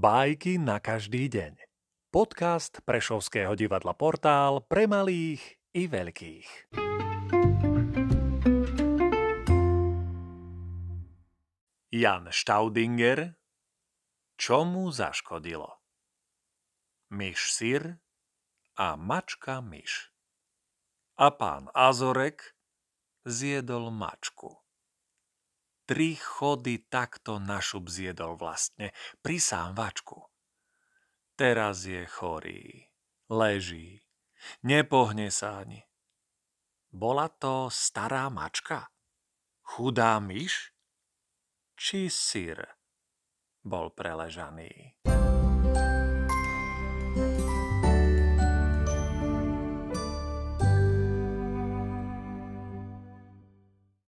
Bajky na každý deň. Podcast Prešovského divadla Portál pre malých i veľkých. Jan Staudinger Čo mu zaškodilo? Myš syr a mačka myš. A pán Azorek zjedol mačku tri chody takto na šup zjedol vlastne, pri váčku. Teraz je chorý, leží, nepohne sa ani. Bola to stará mačka? Chudá myš? Či syr bol preležaný?